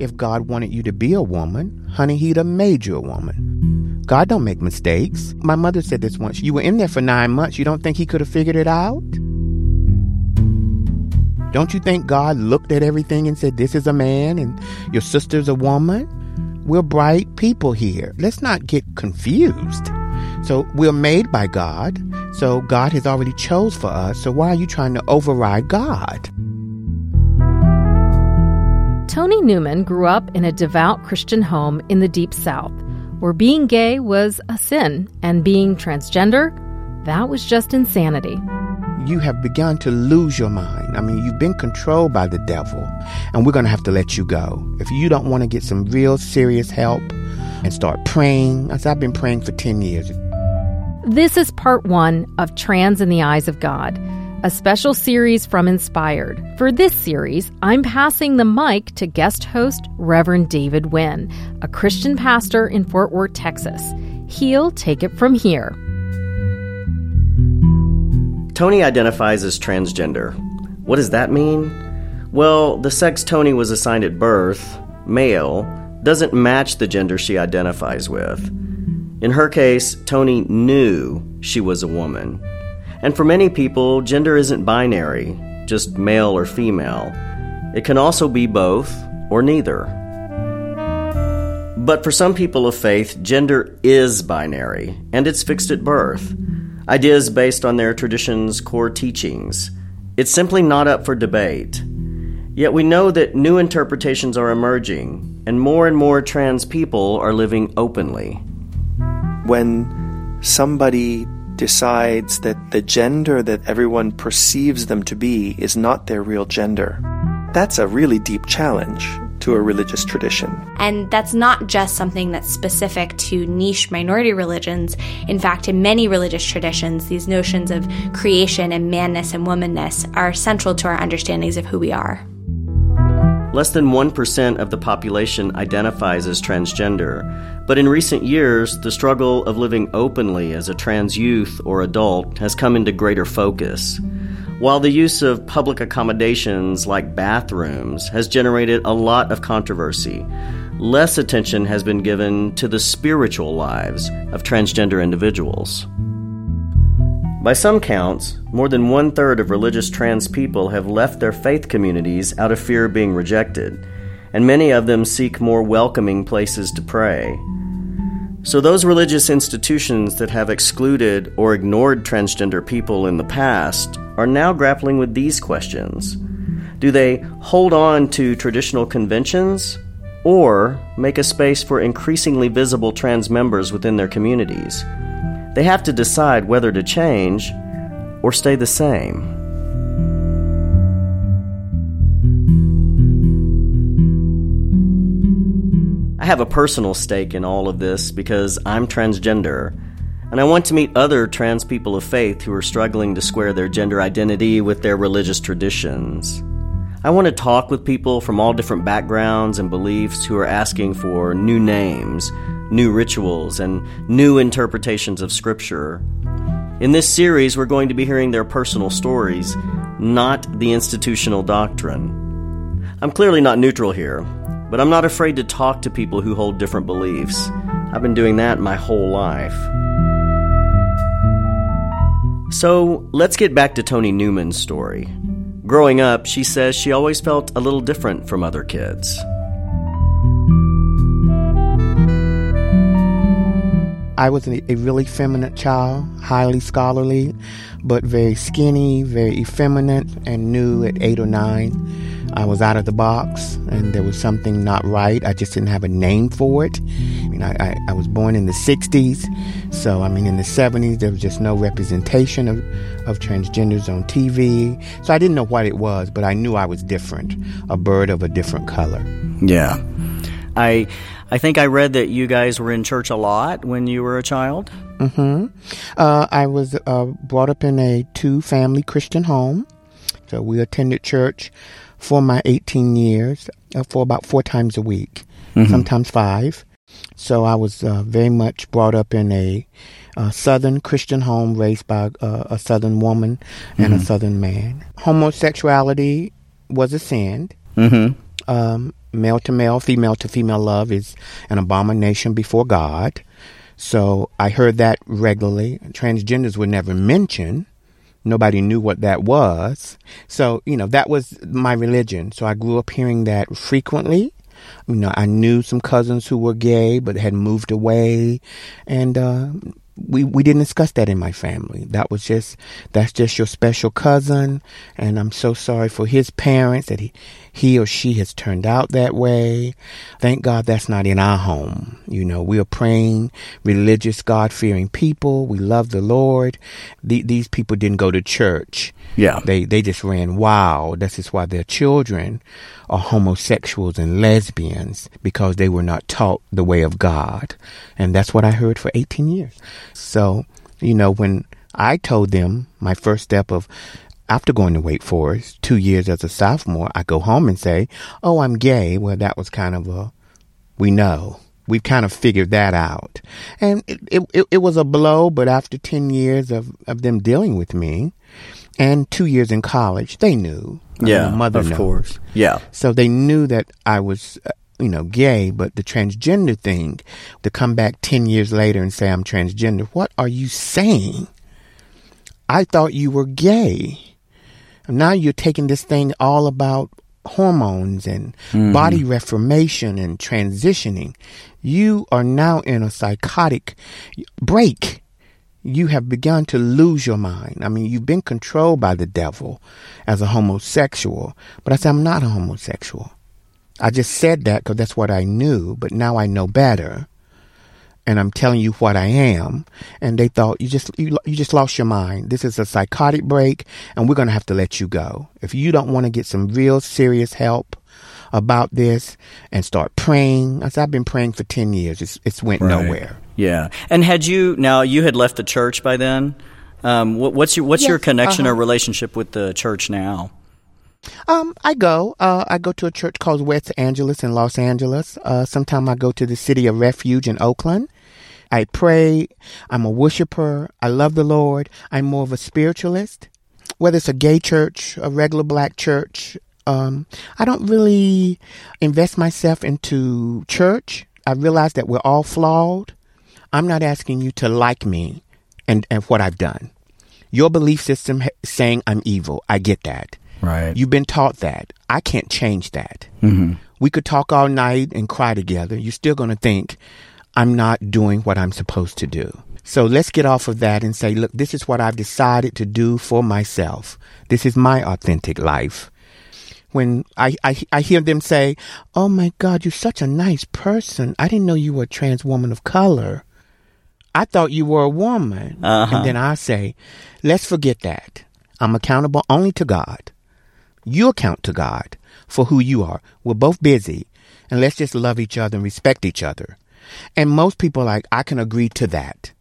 If God wanted you to be a woman, honey, he'd have made you a woman. God don't make mistakes. My mother said this once. You were in there for nine months. You don't think he could have figured it out? Don't you think God looked at everything and said, This is a man and your sister's a woman? We're bright people here. Let's not get confused. So we're made by God. So God has already chose for us. So why are you trying to override God? Toni Newman grew up in a devout Christian home in the Deep South, where being gay was a sin and being transgender, that was just insanity. You have begun to lose your mind. I mean, you've been controlled by the devil, and we're going to have to let you go. If you don't want to get some real serious help and start praying, as I've been praying for 10 years. This is part one of Trans in the Eyes of God a special series from Inspired. For this series, I'm passing the mic to guest host Reverend David Wynn, a Christian pastor in Fort Worth, Texas. He'll take it from here. Toni identifies as transgender. What does that mean? Well, the sex Toni was assigned at birth, male, doesn't match the gender she identifies with. In her case, Toni knew she was a woman. And for many people, gender isn't binary, just male or female. It can also be both or neither. But for some people of faith, gender is binary, and it's fixed at birth. Ideas based on their tradition's core teachings. It's simply not up for debate. Yet we know that new interpretations are emerging, and more and more trans people are living openly. When somebody decides that the gender that everyone perceives them to be is not their real gender. That's a really deep challenge to a religious tradition. And that's not just something that's specific to niche minority religions. In fact, in many religious traditions, these notions of creation and manness and womanness are central to our understandings of who we are. Less than 1% of the population identifies as transgender, but in recent years, the struggle of living openly as a trans youth or adult has come into greater focus. While the use of public accommodations like bathrooms has generated a lot of controversy, less attention has been given to the spiritual lives of transgender individuals. By some counts, more than one third of religious trans people have left their faith communities out of fear of being rejected, and many of them seek more welcoming places to pray. So, those religious institutions that have excluded or ignored transgender people in the past are now grappling with these questions Do they hold on to traditional conventions or make a space for increasingly visible trans members within their communities? They have to decide whether to change or stay the same. Have a personal stake in all of this because I'm transgender, and I want to meet other trans people of faith who are struggling to square their gender identity with their religious traditions. I want to talk with people from all different backgrounds and beliefs who are asking for new names, new rituals, and new interpretations of Scripture. In this series, we're going to be hearing their personal stories, not the institutional doctrine. I'm clearly not neutral here, but I'm not afraid to talk to people who hold different beliefs. I've been doing that my whole life. So let's get back to Toni Newman's story. Growing up, she says she always felt a little different from other kids. I was a, really feminine child, highly scholarly, but very skinny, very effeminate, and new at eight or nine I was out of the box and there was something not right. I just didn't have a name for it. I mean, I, I, I, was born in the 60s, so I mean, in the 70s, there was just no representation of, of transgenders on TV. So I didn't know what it was, but I knew I was different, a bird of a different color. Yeah. I I think I read that you guys were in church a lot when you were a child. Mm-hmm. Uh, I was uh, brought up in a two-family Christian home, so we attended church for my 18 years uh, for about four times a week, mm-hmm. sometimes five. So I was uh, very much brought up in a uh, Southern Christian home, raised by uh, a Southern woman and mm-hmm. a Southern man. Homosexuality was a sin. Mm-hmm. um, male to male, female to female love is an abomination before God. So I heard that regularly. Transgenders were never mentioned. Nobody knew what that was. So, you know, that was my religion. So I grew up hearing that frequently. You know, I knew some cousins who were gay but had moved away. And uh, we we didn't discuss that in my family. That was just that's just your special cousin, and I'm so sorry for his parents that he he or she has turned out that way. Thank God that's not in our home. You know, we are praying, religious, God fearing people. We love the Lord. The, these people didn't go to church. Yeah, they they just ran wild. This is why their children are homosexuals and lesbians because they were not taught the way of God, and that's what I heard for 18 years. So, you know, when I told them my first step of after going to Wake Forest, two years as a sophomore, I go home and say, Oh, I'm gay. Well, that was kind of a, we know. We've kind of figured that out. And it, it, it was a blow, but after 10 years of, of them dealing with me and two years in college, they knew. Yeah, I mean, mother of knows. course. Yeah. So they knew that I was, uh, you know, gay, but the transgender thing, to come back 10 years later and say I'm transgender, what are you saying? I thought you were gay. Now you're taking this thing all about hormones and Mm-hmm. body reformation and transitioning. You are now in a psychotic break. You have begun to lose your mind. I mean, you've been controlled by the devil as a homosexual. But I said, I'm not a homosexual. I just said that because that's what I knew, but now I know better. And I'm telling you what I am. And they thought you just you, you just lost your mind. This is a psychotic break, and we're gonna have to let you go. If you don't want to get some real serious help about this and start praying, I said I've been praying for ten years. It's it's went Right. nowhere. Yeah. And had you now you had left the church by then? Um, what, what's your what's your connection or uh-huh. relationship with the church now? Um, I go. Uh, I go to a church called West Angeles in Los Angeles. Uh, sometime I go to the City of Refuge in Oakland. I pray. I'm a worshiper. I love the Lord. I'm more of a spiritualist. Whether it's a gay church, a regular black church, um, I don't really invest myself into church. I realize that we're all flawed. I'm not asking you to like me and, and what I've done. Your belief system ha- saying I'm evil. I get that. Right. You've been taught that. I can't change that. Mm-hmm. We could talk all night and cry together. You're still going to think I'm not doing what I'm supposed to do. So let's get off of that and say, look, this is what I've decided to do for myself. This is my authentic life. When I, I, I hear them say, oh my God, you're such a nice person. I didn't know you were a trans woman of color. I thought you were a woman. Uh-huh. And then I say, let's forget that. I'm accountable only to God. You account to God for who you are. We're both busy. And let's just love each other and respect each other. And most people are like, I can agree to that.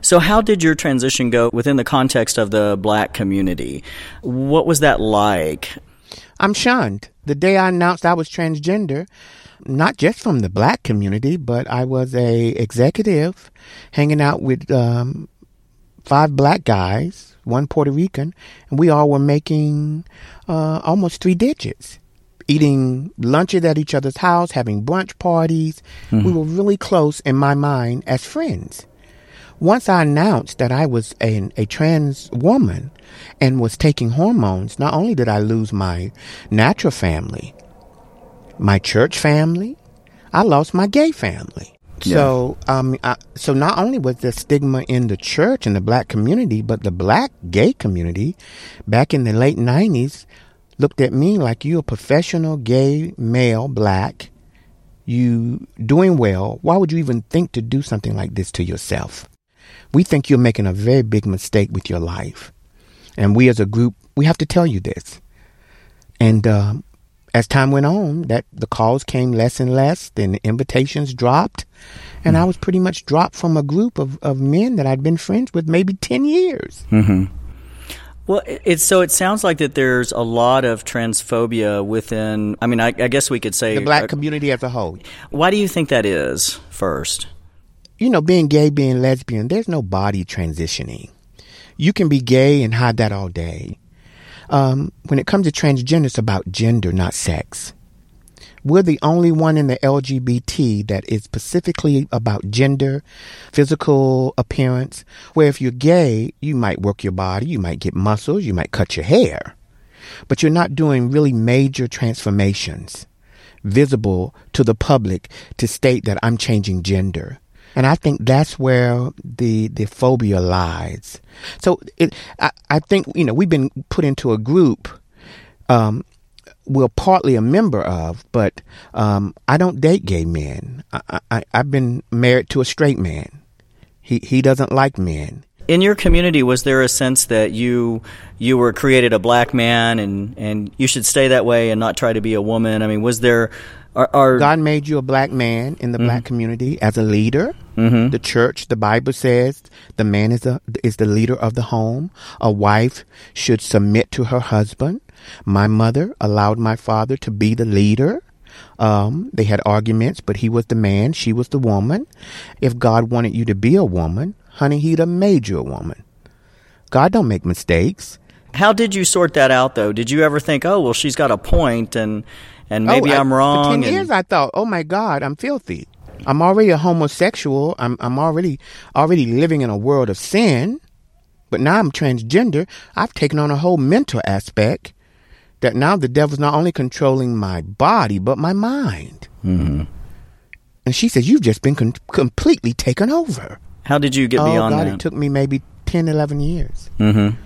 So, how did your transition go within the context of the black community? What was that like? I'm shunned. The day I announced I was transgender, not just from the black community, but I was a executive hanging out with um, five black guys, one Puerto Rican, and we all were making uh, almost three digits. Eating lunches at each other's house, having brunch parties. We were really close in my mind as friends. Once I announced that I was a, a trans woman and was taking hormones, not only did I lose my natural family, my church family, I lost my gay family. So, um, I, so not only was there stigma in the church and the black community, but the black gay community back in the late nineties looked at me like you're a professional gay male black, you doing well. Why would you even think to do something like this to yourself? We think you're making a very big mistake with your life, and we as a group we have to tell you this. And um, as time went on, that the calls came less and less, then the invitations dropped, and I was pretty much dropped from a group of, of men that I'd been friends with maybe ten years. Well, it- it's so it sounds like that there's a lot of transphobia within. I mean, I, I guess we could say The black uh, community as a whole. Why do you think that is? First, you know, being gay, being lesbian, there's no body transitioning. You can be gay and hide that all day. Um, when it comes to transgender, it's about gender, not sex. We're the only one in the LGBT that is specifically about gender, physical appearance, where if you're gay, you might work your body, you might get muscles, you might cut your hair, but you're not doing really major transformations visible to the public to state that I'm changing gender. And I think that's where the the phobia lies. So it, I, I think you know we've been put into a group um, we're partly a member of, but um, I don't date gay men. I, I, I've been married to a straight man. He he doesn't like men. In your community, was there a sense that you you were created a black man and, and you should stay that way and not try to be a woman? I mean, was there are, are God made you a black man in the mm-hmm. black community as a leader? Mm-hmm. The church, the Bible says, the man is a, is the leader of the home. A wife should submit to her husband. My mother allowed my father to be the leader. Um, they had arguments, but he was the man, she was the woman. If God wanted you to be a woman, honey, he'd have made you a woman. God don't make mistakes. How did you sort that out, though? Did you ever think, oh, well, she's got a point, and and maybe oh, I, I'm wrong? For ten and... years, I thought, oh my God, I'm filthy. I'm already a homosexual. I'm I'm already already living in a world of sin. But now I'm transgender. I've taken on a whole mental aspect that now the devil's not only controlling my body but my mind. Mm-hmm. And she says, "You've just been con- completely taken over." How did you get oh, beyond God, that? It took me maybe 10, 11 years. Mm-hmm.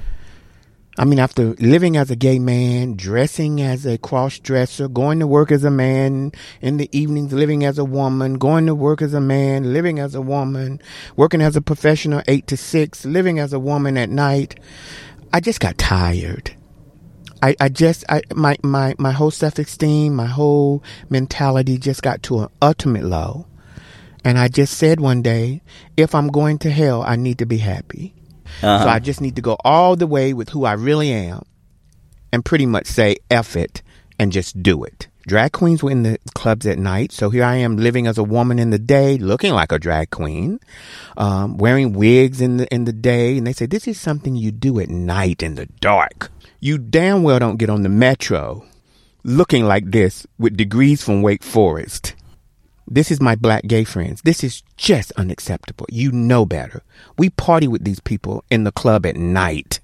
I mean, after living as a gay man, dressing as a cross dresser, going to work as a man, in the evenings living as a woman, going to work as a man, living as a woman, working as a professional eight to six, living as a woman at night, I just got tired. I, I just I my, my, my whole self esteem, my whole mentality just got to an ultimate low. And I just said one day, if I'm going to hell, I need to be happy. Uh-huh. So I just need to go all the way with who I really am and pretty much say F it and just do it. Drag queens were in the clubs at night, so here I am living as a woman in the day, looking like a drag queen, um, wearing wigs in the in the day, and they say this is something you do at night in the dark. You damn well don't get on the metro looking like this with degrees from Wake Forest this is my black gay friends. This is just unacceptable. You know better. We party with these people in the club at night.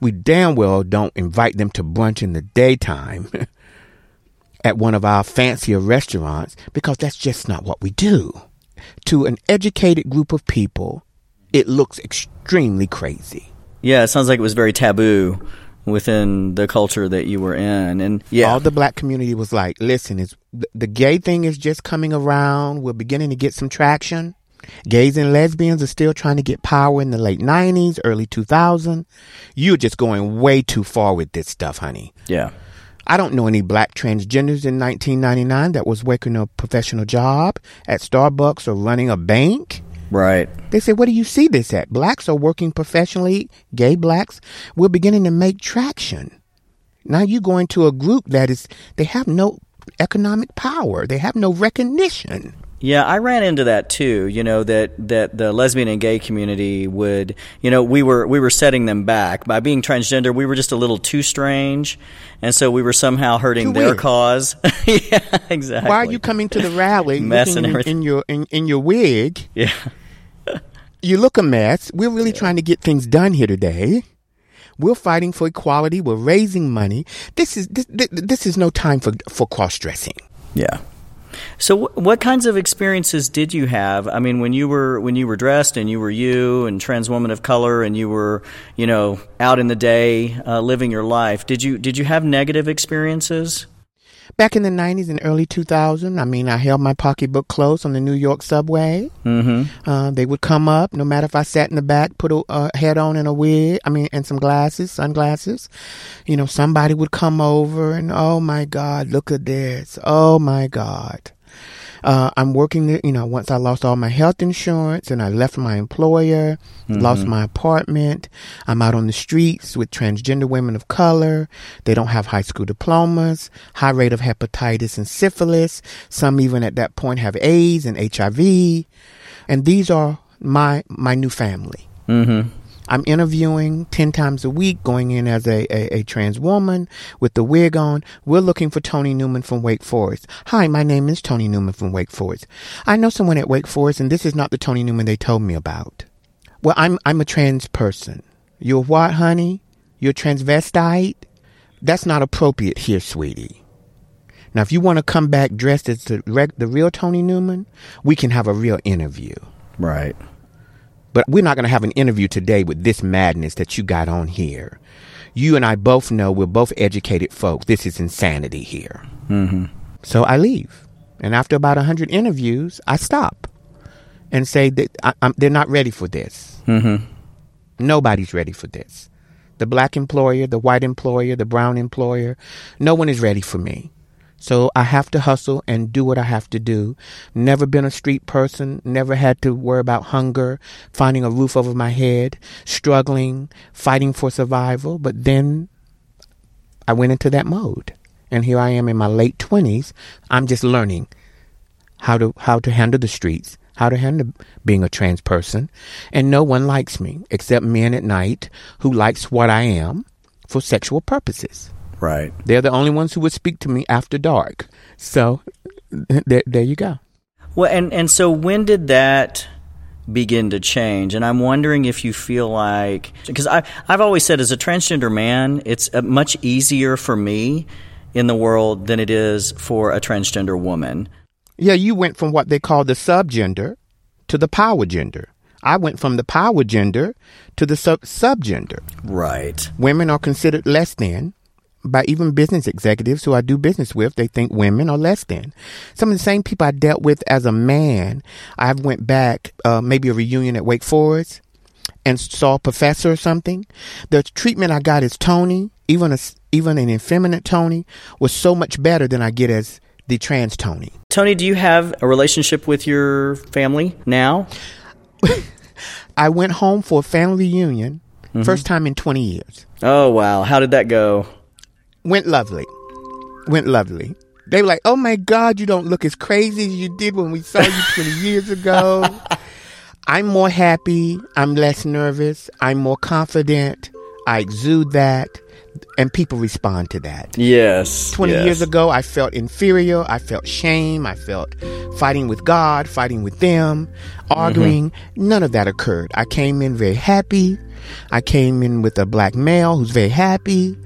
We damn well don't invite them to brunch in the daytime at one of our fancier restaurants because that's just not what we do. To an educated group of people, it looks extremely crazy. Yeah, it sounds like it was very taboo within the culture that you were in. And yeah, all the black community was like, listen, it's the gay thing is just coming around. We're beginning to get some traction. Gays and lesbians are still trying to get power in the late 90s, early 2000s. You're just going way too far with this stuff, honey. Yeah. I don't know any black transgenders in 1999 that was working a professional job at Starbucks or running a bank. Right. They said, Where do you see this at? Blacks are working professionally, gay blacks. We're beginning to make traction. Now you go into a group that is, they have no economic power, they have no recognition. Yeah, I ran into that too. You know that that the lesbian and gay community would, you know, we were we were setting them back by being transgender. We were just a little too strange, and so we were somehow hurting their cause. yeah, exactly. Why are you coming to the rally Messing in, in, your in, in your wig? Yeah, you look a mess. We're really yeah. trying to get things done here today. We're fighting for equality. We're raising money. This is this, this is no time for for cross dressing. Yeah. So, what kinds of experiences did you have? I mean, when you were when you were dressed and you were you and trans woman of color and you were, you know, out in the day uh, living your life. Did you did you have negative experiences? Back in the 90s and early 2000, I mean, I held my pocketbook close on the New York subway. Mm-hmm. Uh, they would come up, no matter if I sat in the back, put a uh, head on and a wig, I mean, and some glasses, sunglasses. You know, somebody would come over and, oh my God, look at this. Oh my God. Uh, I'm working there, you know, once I lost all my health insurance and I left my employer, mm-hmm. lost my apartment. I'm out on the streets with transgender women of color. They don't have high school diplomas, high rate of hepatitis and syphilis. Some even at that point have AIDS and HIV. And these are my, my new family. Mm-hmm. I'm interviewing 10 times a week, going in as a, a, a, trans woman with the wig on. We're looking for Tony Newman from Wake Forest. Hi, my name is Tony Newman from Wake Forest. I know someone at Wake Forest, and this is not the Tony Newman they told me about. Well, I'm, I'm a trans person. You're what, honey? You're transvestite? That's not appropriate here, sweetie. Now, if you want to come back dressed as the, the real Tony Newman, we can have a real interview. Right. But we're not going to have an interview today with this madness that you got on here. You and I both know we're both educated folks. This is insanity here. Mm-hmm. So I leave. And after about 100 interviews, I stop and say that I, they're not ready for this. Mm-hmm. Nobody's ready for this. The black employer, the white employer, the brown employer, no one is ready for me. So I have to hustle and do what I have to do. Never been a street person, never had to worry about hunger, finding a roof over my head, struggling, fighting for survival. But then I went into that mode. And here I am in my late 20s. I'm just learning how to how to handle the streets, how to handle being a trans person, and no one likes me except men at night who likes what I am for sexual purposes. Right. They're the only ones who would speak to me after dark. So there, there you go. Well, and, and so when did that begin to change? And I'm wondering if you feel like, because I've always said as a transgender man, it's uh, much easier for me in the world than it is for a transgender woman. Yeah, you went from what they call the subgender to the power gender. I went from the power gender to the sub subgender. Right. Women are considered less than by even business executives who I do business with. They think women are less than. Some of the same people I dealt with as a man. I went back, uh, maybe a reunion at Wake Forest and saw a professor or something. The treatment I got as Tony, even a, even an effeminate Tony, was so much better than I get as the trans Tony. Tony, do you have a relationship with your family now? I went home for a family reunion, mm-hmm. first time in 20 years. Oh, wow. How did that go? Went lovely. Went lovely. They were like, "Oh my God, you don't look as crazy as you did when we saw you 20 years ago." I'm more happy. I'm less nervous. I'm more confident. I exude that, and people respond to that. Yes. 20 yes. years ago, I felt inferior. I felt shame. I felt fighting with God, fighting with them, arguing. Mm-hmm. None of that occurred. I came in very happy. I came in with a black male who's very happy.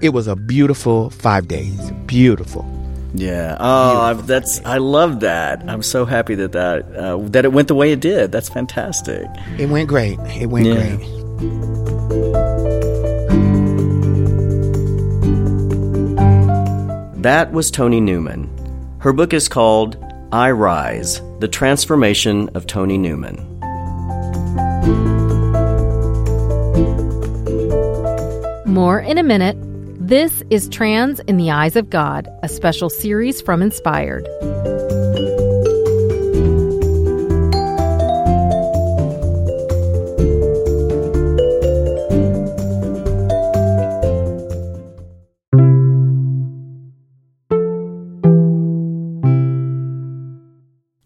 It was a beautiful five days. Beautiful. Yeah. Oh, that's I love that. I'm so happy that that uh, that it went the way it did. That's fantastic. It went great. It went yeah. great. That was Toni Newman. Her book is called I Rise: The Transformation of Toni Newman. More in a minute. This is Trans in the Eyes of God, a special series from Inspired.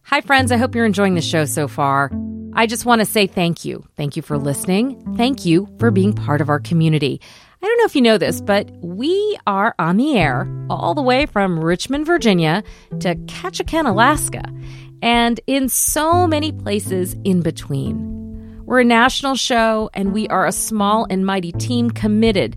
Hi, friends. I hope you're enjoying the show so far. I just want to say thank you. Thank you for listening. Thank you for being part of our community. I don't know if you know this, but we are on the air all the way from Richmond, Virginia to Ketchikan, Alaska, and in so many places in between. We're a national show, and we are a small and mighty team committed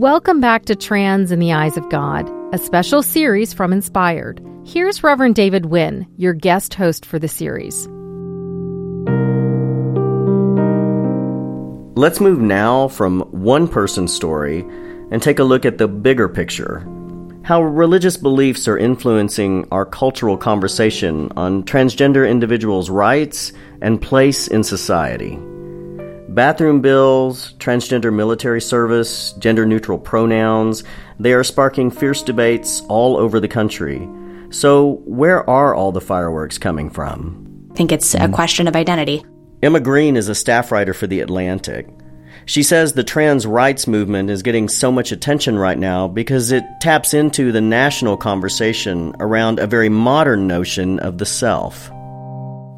Welcome back to Trans in the Eyes of God, a special series from Inspired. Here's Reverend David Wynn, your guest host for the series. Let's move now from one person's story and take a look at the bigger picture how religious beliefs are influencing our cultural conversation on transgender individuals' rights and place in society. Bathroom bills, transgender military service, gender neutral pronouns, they are sparking fierce debates all over the country. So, where are all the fireworks coming from? I think it's a question of identity. Emma Green is a staff writer for The Atlantic. She says the trans rights movement is getting so much attention right now because it taps into the national conversation around a very modern notion of the self.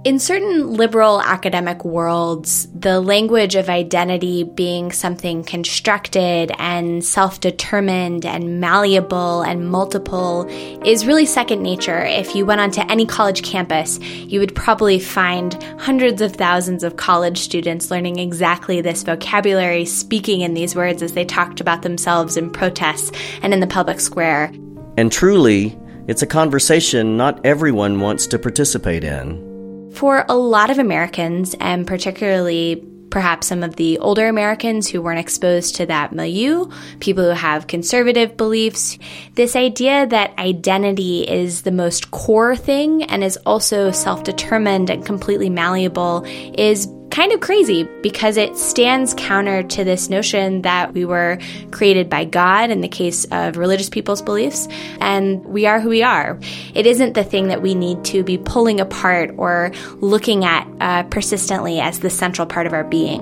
In certain liberal academic worlds, the language of identity being something constructed and self determined and malleable and multiple is really second nature. If you went onto any college campus, you would probably find hundreds of thousands of college students learning exactly this vocabulary, speaking in these words as they talked about themselves in protests and in the public square. And truly, it's a conversation not everyone wants to participate in. For a lot of Americans, and particularly perhaps some of the older Americans who weren't exposed to that milieu, people who have conservative beliefs, this idea that identity is the most core thing and is also self determined and completely malleable is kind of crazy because it stands counter to this notion that we were created by God in the case of religious people's beliefs, and we are who we are. It isn't the thing that we need to be pulling apart or looking at uh, persistently as the central part of our being.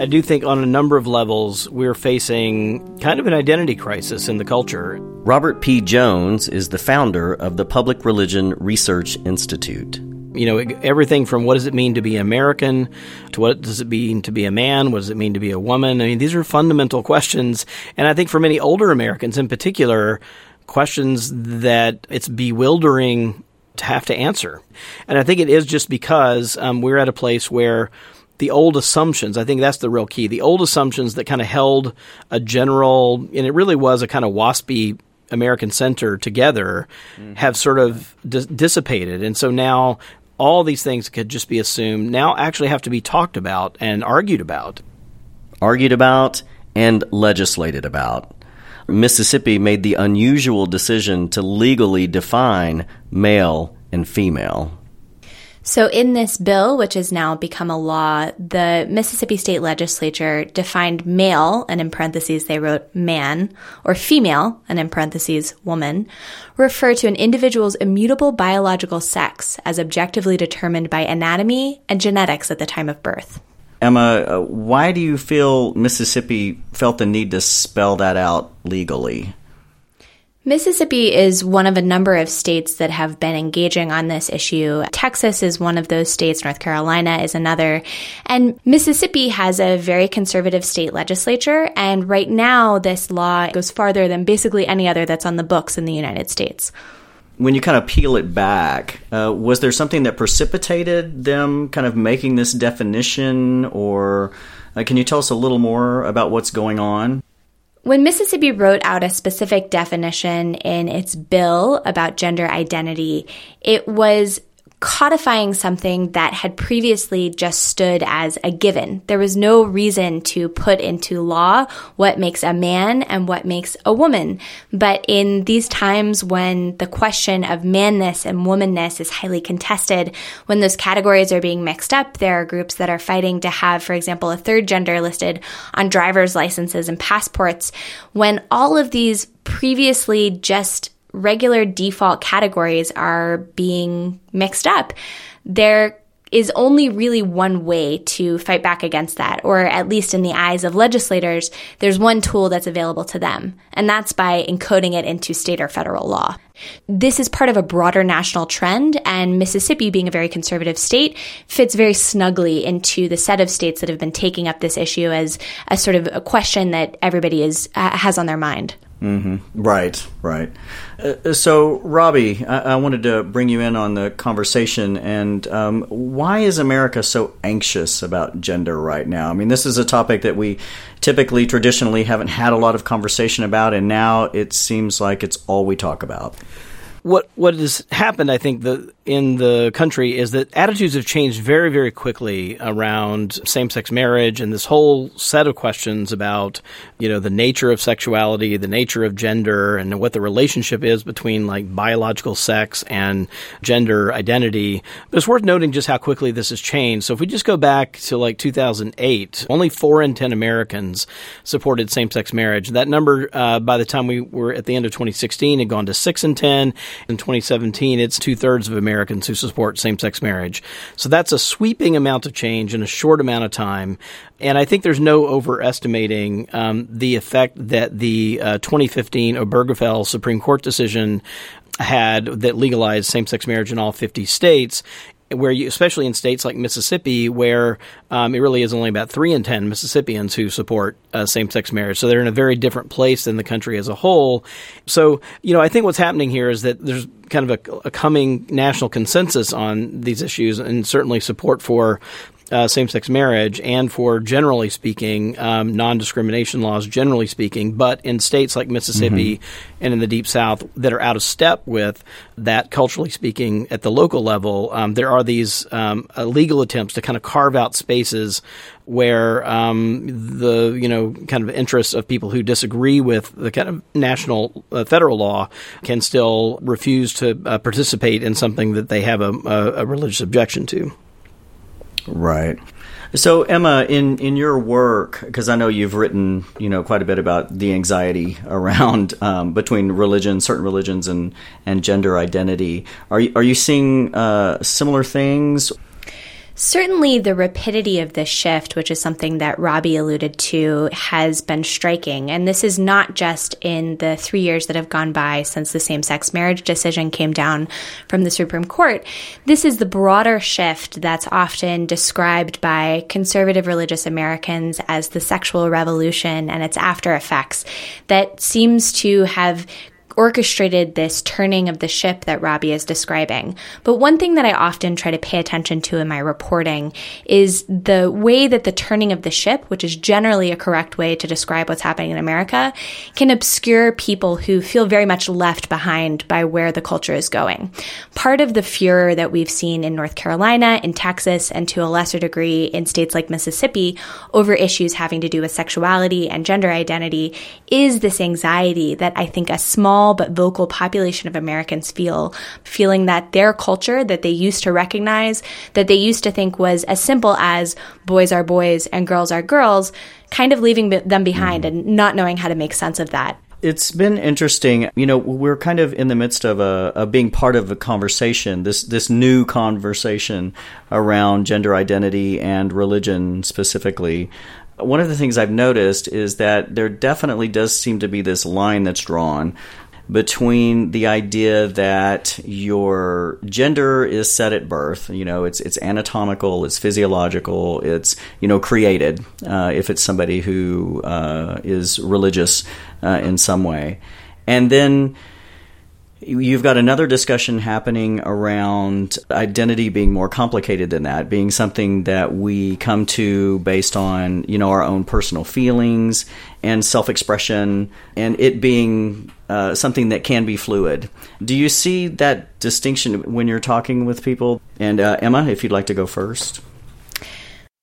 I do think on a number of levels we're facing kind of an identity crisis in the culture. Robert P. Jones is the founder of the Public Religion Research Institute. You know, everything from what does it mean to be American to what does it mean to be a man? What does it mean to be a woman? I mean, these are fundamental questions. And I think for many older Americans in particular, questions that it's bewildering to have to answer. And I think it is just because um, we're at a place where the old assumptions, I think that's the real key. The old assumptions that kind of held a general, and it really was a kind of waspy American center together, mm-hmm. have sort of dissipated. And so now all these things could just be assumed now actually have to be talked about and argued about. Argued about and legislated about. Mississippi made the unusual decision to legally define male and female. So, in this bill, which has now become a law, the Mississippi State Legislature defined male, and in parentheses they wrote man, or female, and in parentheses woman, refer to an individual's immutable biological sex as objectively determined by anatomy and genetics at the time of birth. Emma, uh, why do you feel Mississippi felt the need to spell that out legally? Mississippi is one of a number of states that have been engaging on this issue. Texas is one of those states, North Carolina is another. And Mississippi has a very conservative state legislature. And right now, this law goes farther than basically any other that's on the books in the United States. When you kind of peel it back, uh, was there something that precipitated them kind of making this definition? Or uh, can you tell us a little more about what's going on? When Mississippi wrote out a specific definition in its bill about gender identity, it was codifying something that had previously just stood as a given. There was no reason to put into law what makes a man and what makes a woman. But in these times when the question of manness and womanness is highly contested, when those categories are being mixed up, there are groups that are fighting to have, for example, a third gender listed on driver's licenses and passports. When all of these previously just regular default categories are being mixed up. There is only really one way to fight back against that, or at least in the eyes of legislators, there's one tool that's available to them, and that's by encoding it into state or federal law. This is part of a broader national trend, and Mississippi, being a very conservative state, fits very snugly into the set of states that have been taking up this issue as a sort of a question that everybody is uh, has on their mind. Mm-hmm. Right, right. Uh, so, Robbie, I-, I, wanted to bring you in on the conversation. And um, why is America so anxious about gender right now? I mean, this is a topic that we typically, traditionally, haven't had a lot of conversation about, and now it seems like it's all we talk about what what has happened, I think, the in the country is that attitudes have changed very, very quickly around same-sex marriage and this whole set of questions about, you know, the nature of sexuality, the nature of gender, and what the relationship is between like biological sex and gender identity. But it's worth noting just how quickly this has changed. So if we just go back to like 2008, only four in ten Americans supported same-sex marriage. That number, uh, by the time we were at the end of 2016, had gone to six in ten in 2017, it's two thirds of Americans who support same sex marriage. So that's a sweeping amount of change in a short amount of time. And I think there's no overestimating um, the effect that the uh, 2015 Obergefell Supreme Court decision had that legalized same sex marriage in all 50 states where you, especially in states like Mississippi, where um, it really is only about three in ten Mississippians who support uh, same-sex marriage. So they're in a very different place than the country as a whole. So you know, I think what's happening here is that there's kind of a, a coming national consensus on these issues, and certainly support for uh, same sex marriage and for generally speaking um, non discrimination laws, generally speaking, but in states like Mississippi mm-hmm. and in the Deep South that are out of step with that, culturally speaking, at the local level, um, there are these um, uh, legal attempts to kind of carve out spaces where um, the you know kind of interests of people who disagree with the kind of national uh, federal law can still refuse to uh, participate in something that they have a, a, a religious objection to. Right. So Emma, in in your work, because I know you've written, you know, quite a bit about the anxiety around um, between religion, certain religions, and and gender identity. Are you are you seeing uh, similar things? Certainly, the rapidity of this shift, which is something that Robbie alluded to, has been striking. And this is not just in the three years that have gone by since the same sex marriage decision came down from the Supreme Court. This is the broader shift that's often described by conservative religious Americans as the sexual revolution and its after effects that seems to have orchestrated this turning of the ship that Robbie is describing. But one thing that I often try to pay attention to in my reporting is the way that the turning of the ship, which is generally a correct way to describe what's happening in America, can obscure people who feel very much left behind by where the culture is going. Part of the furor that we've seen in North Carolina, in Texas, and to a lesser degree in states like Mississippi over issues having to do with sexuality and gender identity is this anxiety that I think a small small but vocal population of Americans feel, feeling that their culture that they used to recognize, that they used to think was as simple as boys are boys and girls are girls, kind of leaving them behind mm. and not knowing how to make sense of that it's been interesting. You know, we're kind of in the midst of a, a, being part of a conversation, this this new conversation around gender identity and religion specifically. One of the things I've noticed is that there definitely does seem to be this line that's drawn between the idea that your gender is set at birth, you know, it's it's anatomical, it's physiological, it's you know created. Uh, if it's somebody who uh, is religious uh, in some way, and then You've got another discussion happening around identity being more complicated than that, being something that we come to based on, you know, our own personal feelings and self-expression, and it being uh, something that can be fluid. Do you see that distinction when you're talking with people? And uh, Emma, if you'd like to go first.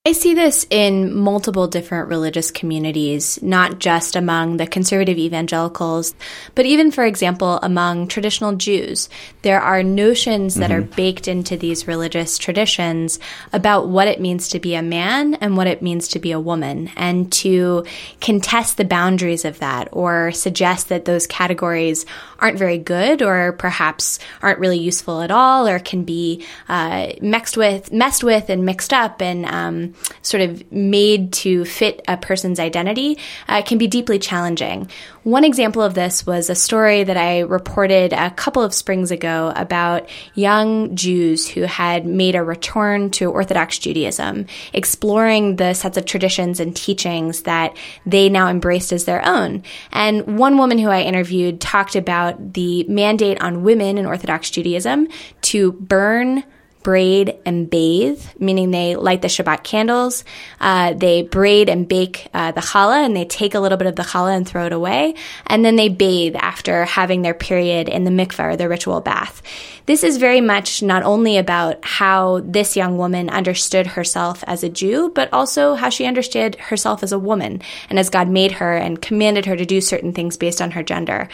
I see this in multiple different religious communities, not just among the conservative evangelicals, but even, for example, among traditional Jews. There are notions that mm-hmm. are baked into these religious traditions about what it means to be a man and what it means to be a woman, and to contest the boundaries of that or suggest that those categories aren't very good or perhaps aren't really useful at all or can be uh, mixed with, messed with, and mixed up and um, sort of made to fit a person's identity uh, can be deeply challenging. One example of this was a story that I reported a couple of springs ago about young Jews who had made a return to Orthodox Judaism, exploring the sets of traditions and teachings that they now embraced as their own. And one woman who I interviewed talked about the mandate on women in Orthodox Judaism to burn braid and bathe, meaning they light the Shabbat candles. Uh, they braid and bake uh, the challah, and they take a little bit of the challah and throw it away. And then they bathe after having their period in the mikveh or the ritual bath. This is very much not only about how this young woman understood herself as a Jew, but also how she understood herself as a woman and as God made her and commanded her to do certain things based on her gender.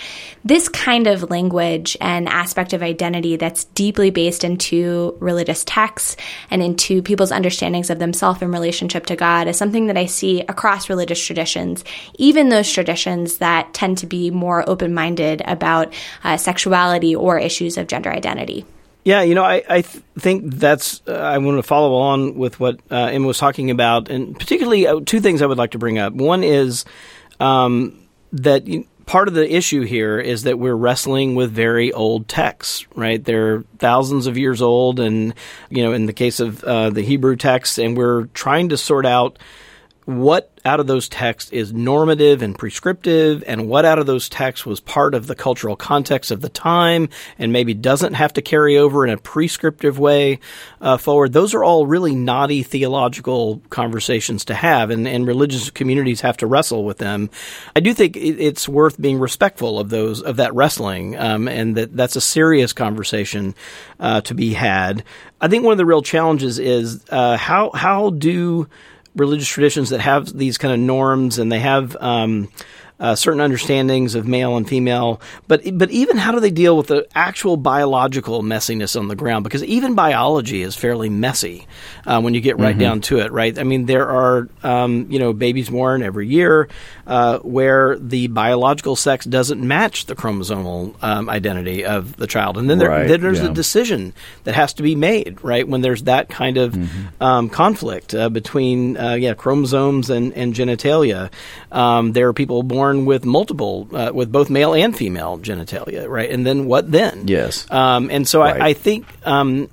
This kind of language and aspect of identity that's deeply based into religious texts and into people's understandings of themselves in relationship to God is something that I see across religious traditions, even those traditions that tend to be more open minded about uh, sexuality or issues of gender identity. Yeah, you know, I, I th- think that's, uh, I want to follow on with what uh, Emma was talking about, and particularly uh, two things I would like to bring up. One is um, that you, part of the issue here is that we're wrestling with very old texts, right? They're thousands of years old, and you know, in the case of uh, the Hebrew texts, and we're trying to sort out what out of those texts is normative and prescriptive, and what out of those texts was part of the cultural context of the time and maybe doesn't have to carry over in a prescriptive way uh, forward. Those are all really knotty theological conversations to have, and, and religious communities have to wrestle with them. I do think it's worth being respectful of those of that wrestling, um, and that that's a serious conversation uh, to be had. I think one of the real challenges is uh, how how do religious traditions that have these kind of norms and they have um, uh, certain understandings of male and female, but but even how do they deal with the actual biological messiness on the ground? Because even biology is fairly messy uh, when you get right mm-hmm. down to it. Right? I mean, there are um, you know babies born every year uh, where the biological sex doesn't match the chromosomal um, identity of the child, and then, there, right, then there's yeah. a decision that has to be made. Right? When there's that kind of mm-hmm. um, conflict uh, between uh, yeah chromosomes and, and genitalia, um, there are people born born with multiple, uh, with both male and female genitalia, right? And then what then? Yes. Um, and so right. I, I, think um,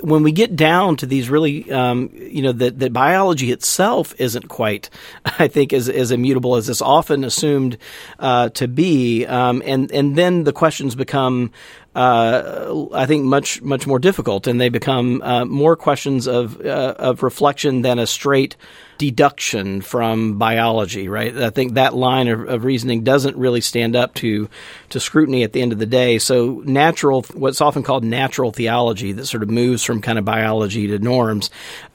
when we get down to these really, um, you know, that that biology itself isn't quite, I think, as, as immutable as it's often assumed uh, to be, um, and and then the questions become. Uh, I think much much more difficult, and they become uh, more questions of uh, of reflection than a straight deduction from biology, right? I think that line of, of, reasoning doesn't really stand up to to scrutiny at the end of the day. So natural, what's often called natural theology, that sort of moves from kind of biology to norms,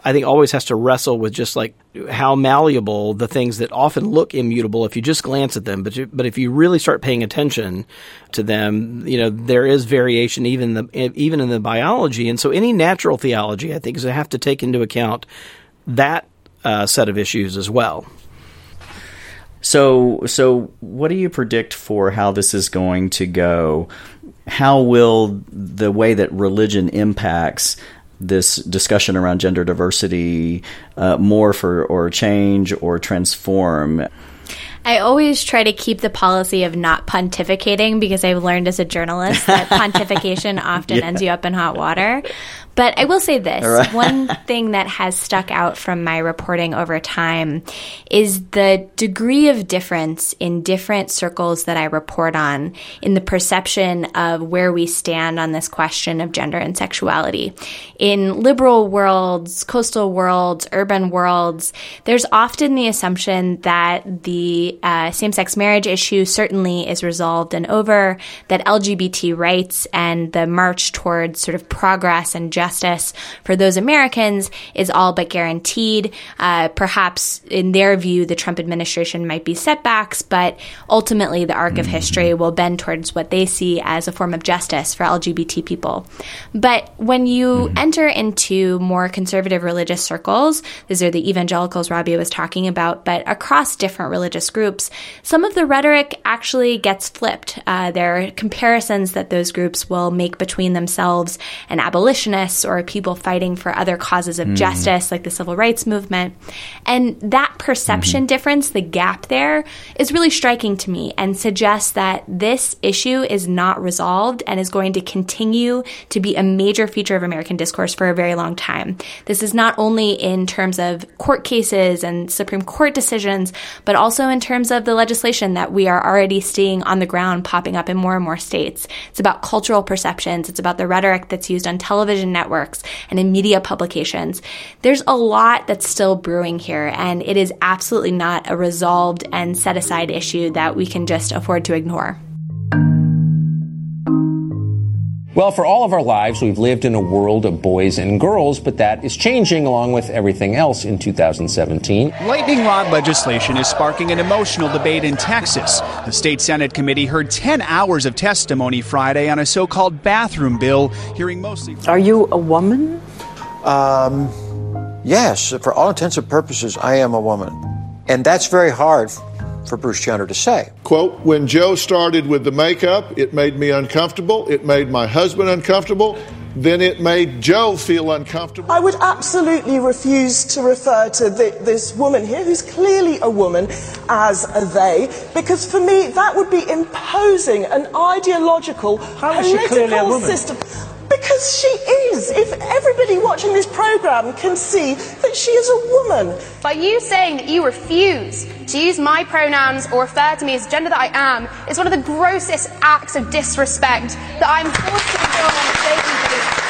I think always has to wrestle with just like how malleable the things that often look immutable if you just glance at them, but you, but if you really start paying attention to them, you know there is variation even the even in the biology, and so any natural theology I think is to have to take into account that uh, set of issues as well. So, so what do you predict for how this is going to go? How will the way that religion impacts this discussion around gender diversity uh, morph or, or change or transform? I always try to keep the policy of not pontificating because I've learned as a journalist that pontification often yeah. ends you up in hot water. But I will say this right. one thing that has stuck out from my reporting over time is the degree of difference in different circles that I report on in the perception of where we stand on this question of gender and sexuality. In liberal worlds, coastal worlds, urban worlds, there's often the assumption that the uh, same sex marriage issue certainly is resolved and over, that LGBT rights and the march towards sort of progress and justice for those Americans is all but guaranteed. Uh, perhaps in their view, the Trump administration might be setbacks, but ultimately the arc of mm-hmm. history will bend towards what they see as a form of justice for LGBT people. But when you mm-hmm. enter into more conservative religious circles, these are the evangelicals Rabia was talking about, but across different religious groups, some of the rhetoric actually gets flipped. Uh, there are comparisons that those groups will make between themselves and abolitionists or people fighting for other causes of mm. justice, like the civil rights movement. And that perception mm-hmm. difference, the gap there, is really striking to me and suggests that this issue is not resolved and is going to continue to be a major feature of American discourse for a very long time. This is not only in terms of court cases and Supreme Court decisions, but also in terms of the legislation that we are already seeing on the ground popping up in more and more states. It's about cultural perceptions. It's about the rhetoric that's used on television networks and in media publications. There's a lot that's still brewing here, and it is absolutely not a resolved and set aside issue that we can just afford to ignore. Well, for all of our lives, we've lived in a world of boys and girls, but that is changing along with everything else in 2017. Lightning rod legislation is sparking an emotional debate in Texas. The state Senate committee heard 10 hours of testimony Friday on a so called bathroom bill, hearing mostly. Are you a woman? Um, yes, for all intents and purposes, I am a woman. And that's very hard for Bruce Jenner to say. Quote, when Joe started with the makeup, it made me uncomfortable. It made my husband uncomfortable. Then it made Joe feel uncomfortable. I would absolutely refuse to refer to the, this woman here, who's clearly a woman, as a they, because for me that would be imposing an ideological political system. Because she is. If everybody watching this program can see that she is a woman. By you saying that you refuse to use my pronouns or refer to me as gender that I am is one of the grossest acts of disrespect that I'm forced to endure on a daily basis.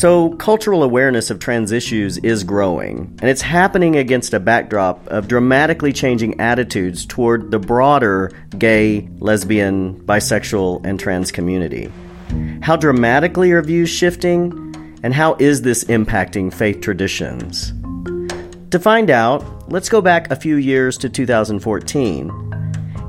So, cultural awareness of trans issues is growing, and it's happening against a backdrop of dramatically changing attitudes toward the broader gay, lesbian, bisexual, and trans community. How dramatically are views shifting? And how is this impacting faith traditions? To find out, let's go back a few years to 2014.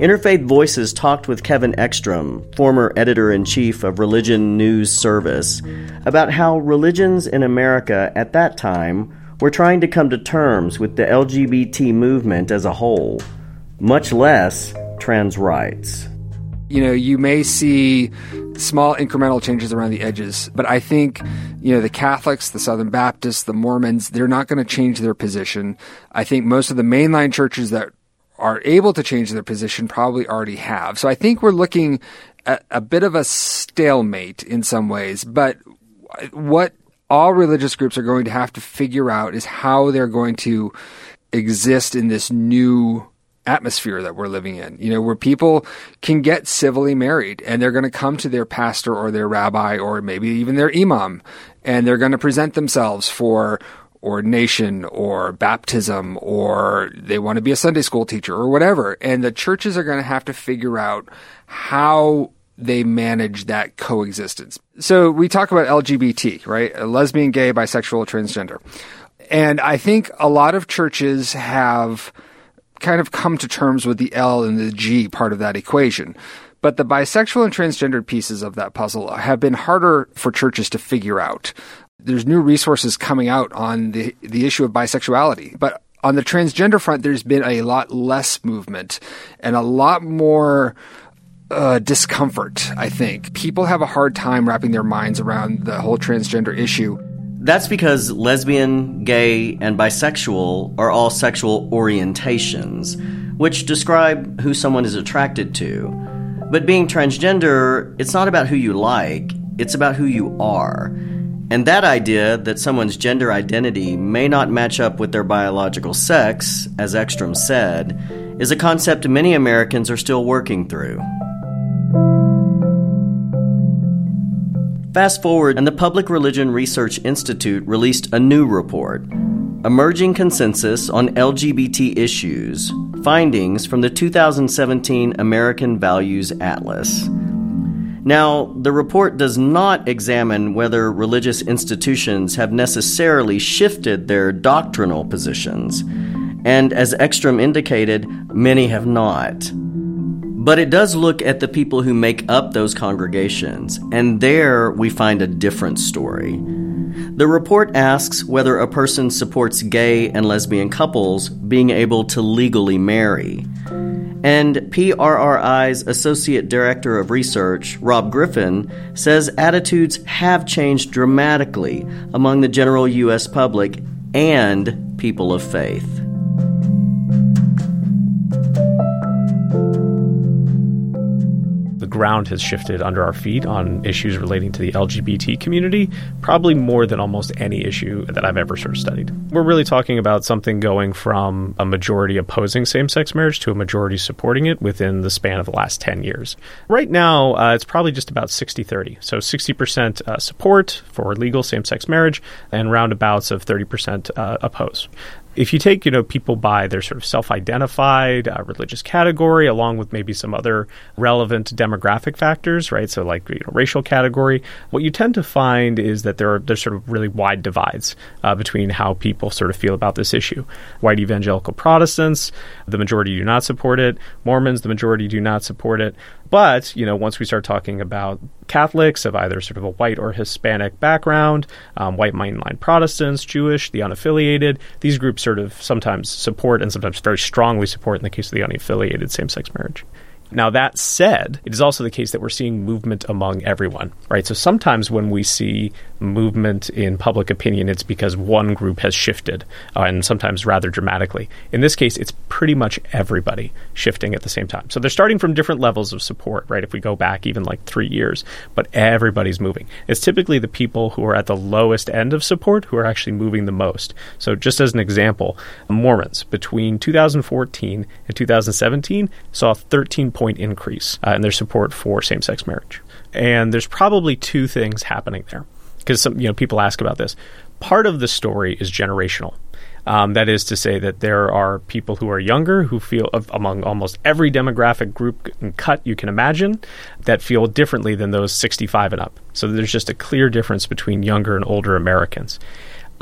Interfaith Voices talked with Kevin Eckstrom, former editor in chief of Religion News Service, about how religions in America at that time were trying to come to terms with the LGBT movement as a whole, much less trans rights. You know, you may see small incremental changes around the edges. But I think, you know, the Catholics, the Southern Baptists, the Mormons, they're not going to change their position. I think most of the mainline churches that are able to change their position probably already have. So I think we're looking at a bit of a stalemate in some ways. But what all religious groups are going to have to figure out is how they're going to exist in this new atmosphere that we're living in, you know, where people can get civilly married and they're going to come to their pastor or their rabbi or maybe even their imam and they're going to present themselves for ordination or baptism or they want to be a Sunday school teacher or whatever. And the churches are going to have to figure out how they manage that coexistence. So we talk about LGBT, right? Lesbian, gay, bisexual, transgender. And I think a lot of churches have kind of come to terms with the L and the G part of that equation. But the bisexual and transgendered pieces of that puzzle have been harder for churches to figure out. There's new resources coming out on the, the issue of bisexuality. But on the transgender front, there's been a lot less movement and a lot more uh, discomfort, I think. People have a hard time wrapping their minds around the whole transgender issue. That's because lesbian, gay, and bisexual are all sexual orientations, which describe who someone is attracted to. But being transgender, it's not about who you like, it's about who you are. And that idea that someone's gender identity may not match up with their biological sex, as Eckstrom said, is a concept many Americans are still working through. Fast forward, and the Public Religion Research Institute released a new report Emerging Consensus on LGBT Issues Findings from the 2017 American Values Atlas. Now, the report does not examine whether religious institutions have necessarily shifted their doctrinal positions, and as Eckstrom indicated, many have not. But it does look at the people who make up those congregations, and there we find a different story. The report asks whether a person supports gay and lesbian couples being able to legally marry. And PRRI's Associate Director of Research, Rob Griffin, says attitudes have changed dramatically among the general U.S. public and people of faith. Ground has shifted under our feet on issues relating to the LGBT community, probably more than almost any issue that I've ever sort of studied. We're really talking about something going from a majority opposing same sex marriage to a majority supporting it within the span of the last 10 years. Right now, uh, it's probably just about 60 30. So 60% uh, support for legal same sex marriage and roundabouts of 30% uh, oppose if you take you know people by their sort of self-identified uh, religious category along with maybe some other relevant demographic factors right? So like you know, racial category what you tend to find is that there are there's sort of really wide divides uh, between how people sort of feel about this issue. White evangelical protestants the majority do not support it. Mormons the majority do not support it. But, you know, once we start talking about Catholics of either sort of a white or Hispanic background, um, white mainline Protestants, Jewish, the unaffiliated, these groups sort of sometimes support and sometimes very strongly support, in the case of the unaffiliated, same sex marriage. Now, that said, it is also the case that we're seeing movement among everyone, right? So sometimes when we see movement in public opinion, it's because one group has shifted, uh, and sometimes rather dramatically. In this case, it's pretty much everybody shifting at the same time. So they're starting from different levels of support, right? If we go back even like three years, but everybody's moving. It's typically the people who are at the lowest end of support who are actually moving the most. So, just as an example, Mormons between 2014 and 2017 saw 13 point increase uh, in their support for same sex marriage. And there's probably two things happening there because some you know people ask about this. Part of the story is generational. Um, that is to say that there are people who are younger who feel, among almost every demographic group and cut you can imagine, that feel differently than those 65 and up. So there's just a clear difference between younger and older Americans.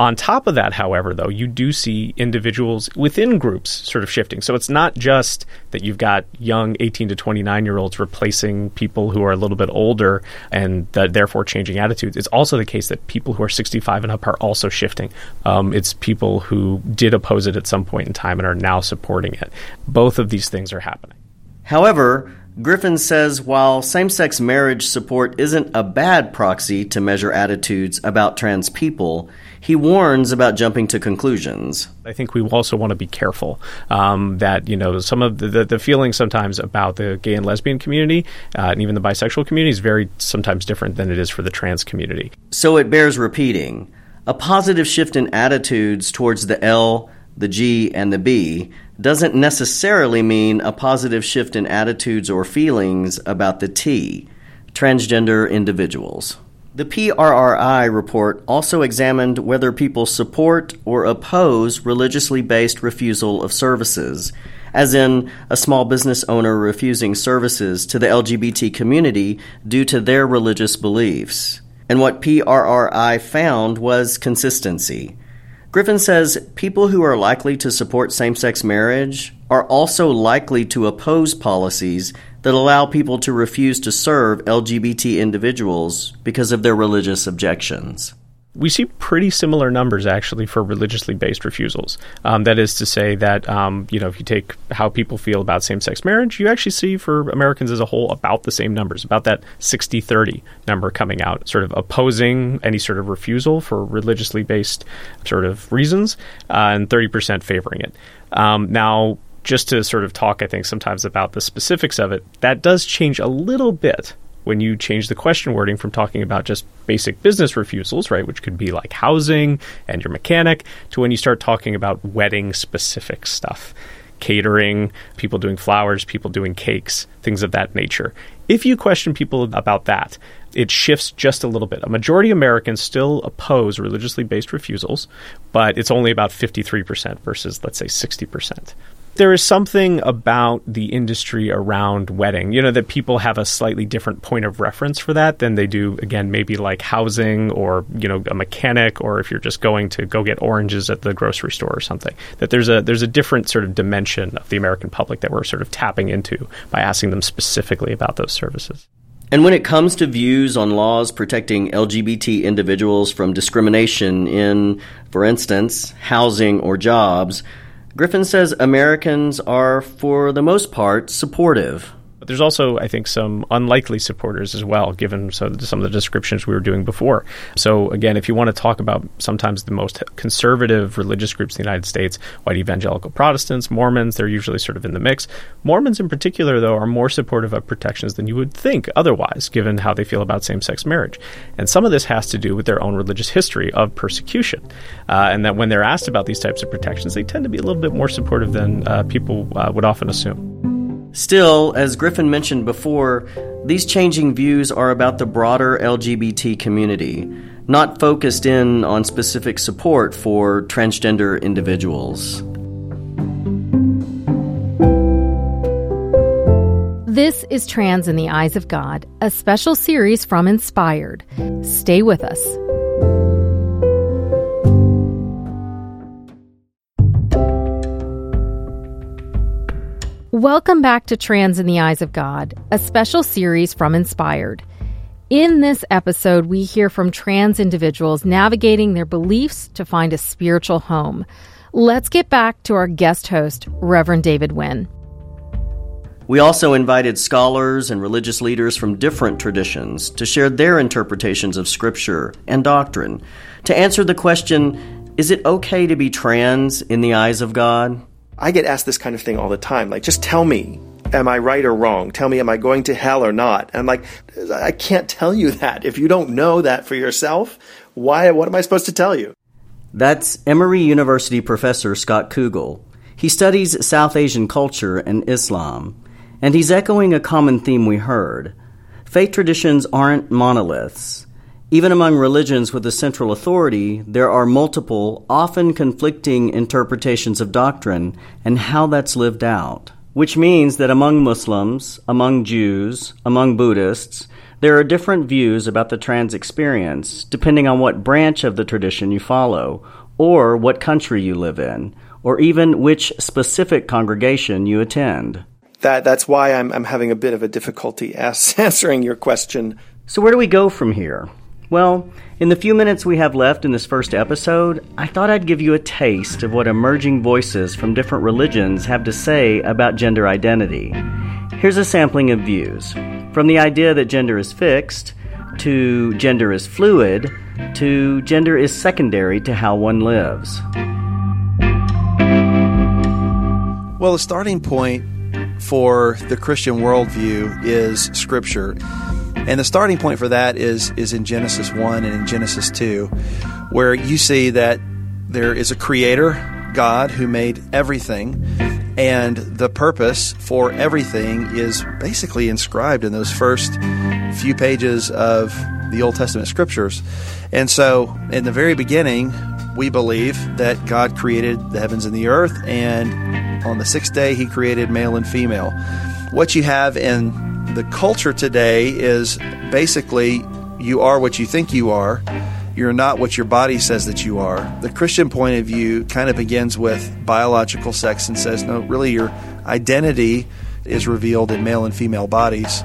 On top of that, however, though, you do see individuals within groups sort of shifting. So it's not just that you've got young 18 to 29 year olds replacing people who are a little bit older and therefore changing attitudes. It's also the case that people who are 65 and up are also shifting. Um, it's people who did oppose it at some point in time and are now supporting it. Both of these things are happening. However, Griffin says while same sex marriage support isn't a bad proxy to measure attitudes about trans people, he warns about jumping to conclusions. I think we also want to be careful um, that you know some of the, the, the feeling sometimes about the gay and lesbian community uh, and even the bisexual community is very sometimes different than it is for the trans community. So it bears repeating: a positive shift in attitudes towards the L, the G, and the B doesn't necessarily mean a positive shift in attitudes or feelings about the T, transgender individuals. The PRRI report also examined whether people support or oppose religiously based refusal of services, as in a small business owner refusing services to the LGBT community due to their religious beliefs. And what PRRI found was consistency. Griffin says people who are likely to support same sex marriage are also likely to oppose policies that allow people to refuse to serve LGBT individuals because of their religious objections. We see pretty similar numbers actually for religiously based refusals. Um, that is to say that um, you know if you take how people feel about same sex marriage, you actually see for Americans as a whole about the same numbers, about that 60-30 number coming out, sort of opposing any sort of refusal for religiously based sort of reasons, uh, and 30% favoring it. Um, now, just to sort of talk, I think, sometimes about the specifics of it, that does change a little bit when you change the question wording from talking about just basic business refusals, right, which could be like housing and your mechanic, to when you start talking about wedding specific stuff. Catering, people doing flowers, people doing cakes, things of that nature. If you question people about that, it shifts just a little bit. A majority of Americans still oppose religiously based refusals, but it's only about 53% versus, let's say, 60% there is something about the industry around wedding, you know, that people have a slightly different point of reference for that than they do, again, maybe like housing or, you know, a mechanic or if you're just going to go get oranges at the grocery store or something. That there's a there's a different sort of dimension of the American public that we're sort of tapping into by asking them specifically about those services. And when it comes to views on laws protecting LGBT individuals from discrimination in, for instance, housing or jobs, Griffin says Americans are, for the most part, supportive but there's also, I think, some unlikely supporters as well, given some of the descriptions we were doing before. So, again, if you want to talk about sometimes the most conservative religious groups in the United States, white evangelical Protestants, Mormons, they're usually sort of in the mix. Mormons, in particular, though, are more supportive of protections than you would think otherwise, given how they feel about same sex marriage. And some of this has to do with their own religious history of persecution. Uh, and that when they're asked about these types of protections, they tend to be a little bit more supportive than uh, people uh, would often assume. Still, as Griffin mentioned before, these changing views are about the broader LGBT community, not focused in on specific support for transgender individuals. This is Trans in the Eyes of God, a special series from Inspired. Stay with us. Welcome back to Trans in the Eyes of God, a special series from Inspired. In this episode, we hear from trans individuals navigating their beliefs to find a spiritual home. Let's get back to our guest host, Reverend David Wynn. We also invited scholars and religious leaders from different traditions to share their interpretations of Scripture and doctrine to answer the question Is it okay to be trans in the eyes of God? I get asked this kind of thing all the time. Like, just tell me, am I right or wrong? Tell me, am I going to hell or not? And I'm like, I can't tell you that. If you don't know that for yourself, why, what am I supposed to tell you? That's Emory University professor Scott Kugle. He studies South Asian culture and Islam, and he's echoing a common theme we heard. Faith traditions aren't monoliths. Even among religions with a central authority, there are multiple, often conflicting interpretations of doctrine and how that's lived out. Which means that among Muslims, among Jews, among Buddhists, there are different views about the trans experience depending on what branch of the tradition you follow, or what country you live in, or even which specific congregation you attend. That, that's why I'm, I'm having a bit of a difficulty answering your question. So, where do we go from here? Well, in the few minutes we have left in this first episode, I thought I'd give you a taste of what emerging voices from different religions have to say about gender identity. Here's a sampling of views from the idea that gender is fixed, to gender is fluid, to gender is secondary to how one lives. Well, the starting point for the Christian worldview is Scripture. And the starting point for that is is in Genesis 1 and in Genesis 2, where you see that there is a creator, God, who made everything, and the purpose for everything is basically inscribed in those first few pages of the Old Testament scriptures. And so, in the very beginning, we believe that God created the heavens and the earth, and on the sixth day, He created male and female. What you have in the culture today is basically you are what you think you are. You're not what your body says that you are. The Christian point of view kind of begins with biological sex and says, no, really, your identity is revealed in male and female bodies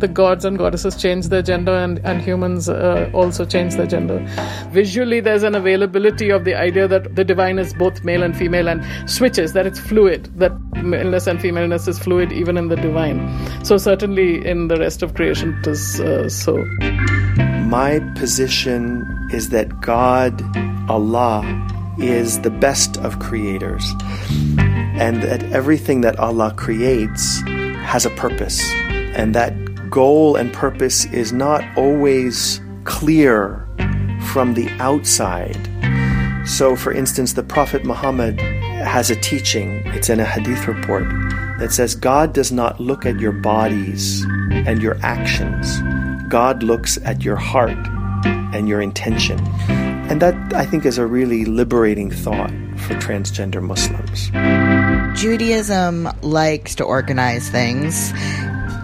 the gods and goddesses change their gender and, and humans uh, also change their gender. Visually, there's an availability of the idea that the divine is both male and female and switches, that it's fluid, that maleness and femaleness is fluid even in the divine. So, certainly in the rest of creation, it is uh, so. My position is that God, Allah, is the best of creators, and that everything that Allah creates has a purpose, and that goal and purpose is not always clear from the outside. So, for instance, the Prophet Muhammad has a teaching, it's in a hadith report, that says God does not look at your bodies and your actions, God looks at your heart and your intention. And that, I think, is a really liberating thought for transgender Muslims. Judaism likes to organize things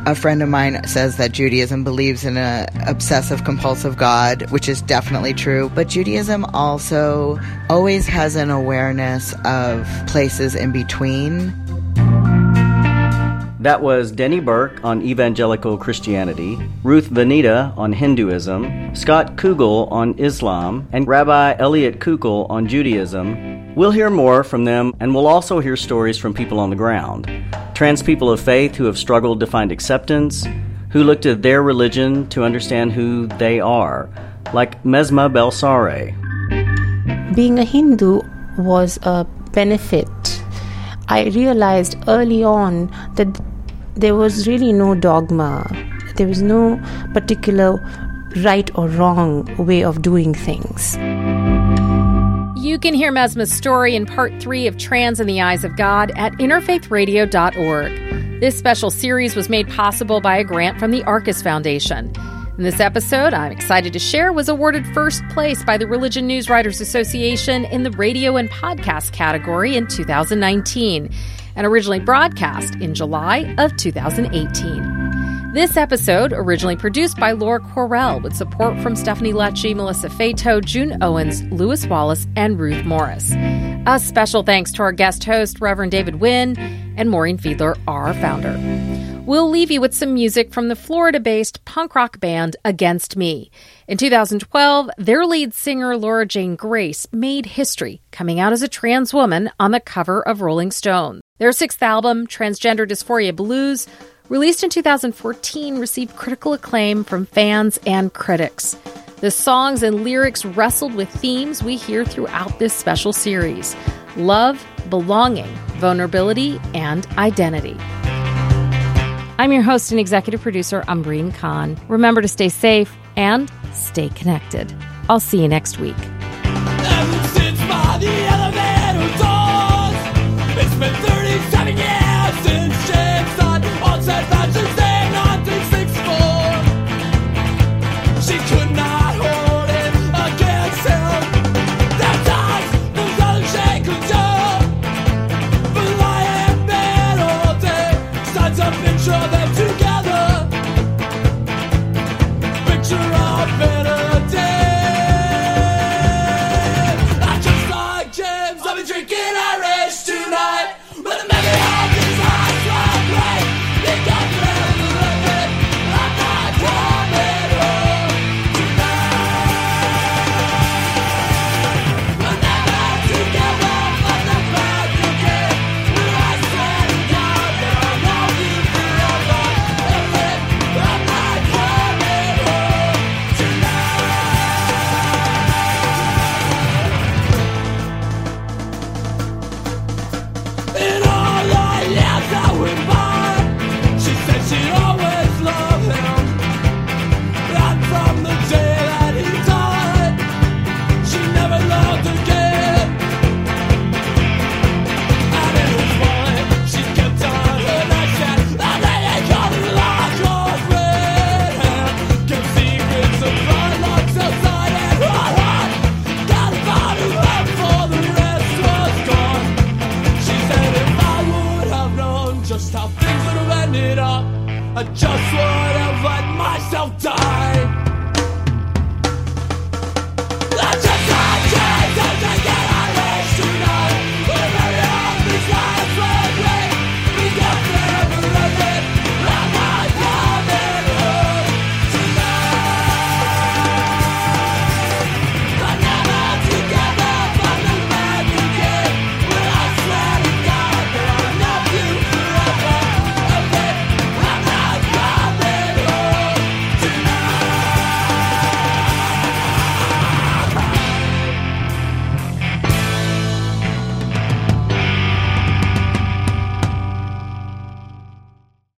a friend of mine says that Judaism believes in an obsessive compulsive God, which is definitely true. But Judaism also always has an awareness of places in between. That was Denny Burk on evangelical Christianity, Ruth Vanita on Hinduism, Scott Kugle on Islam, and Rabbi Elliot Kukla on Judaism. We'll hear more from them, and we'll also hear stories from people on the ground trans people of faith who have struggled to find acceptance, who look to their religion to understand who they are, like Mesma Belsare. Being a Hindu was a benefit. I realized early on that there was really no dogma, there was no particular right or wrong way of doing things. You can hear Mesma's story in part three of Trans in the Eyes of God at interfaithradio.org. This special series was made possible by a grant from the Arcus Foundation. And this episode, I'm excited to share, was awarded first place by the Religion News Writers Association in the radio and podcast category in 2019 and originally broadcast in July of 2018. This episode, originally produced by Laura Quarell with support from Stephanie Lecce, Melissa Fato, June Owens, Lewis Wallace, and Ruth Morris. A special thanks to our guest host, Reverend David Wynn, and Maureen Fiedler, our founder. We'll leave you with some music from the Florida based punk rock band Against Me. In 2012, their lead singer Laura Jane Grace made history, coming out as a trans woman on the cover of Rolling Stone. Their sixth album, Transgender Dysphoria Blues, released in 2014, received critical acclaim from fans and critics. The songs and lyrics wrestled with themes we hear throughout this special series love, belonging, vulnerability, and identity. I'm your host and executive producer, Umbreen Khan. Remember to stay safe and stay connected. I'll see you next week. She said she'd always love him. Right from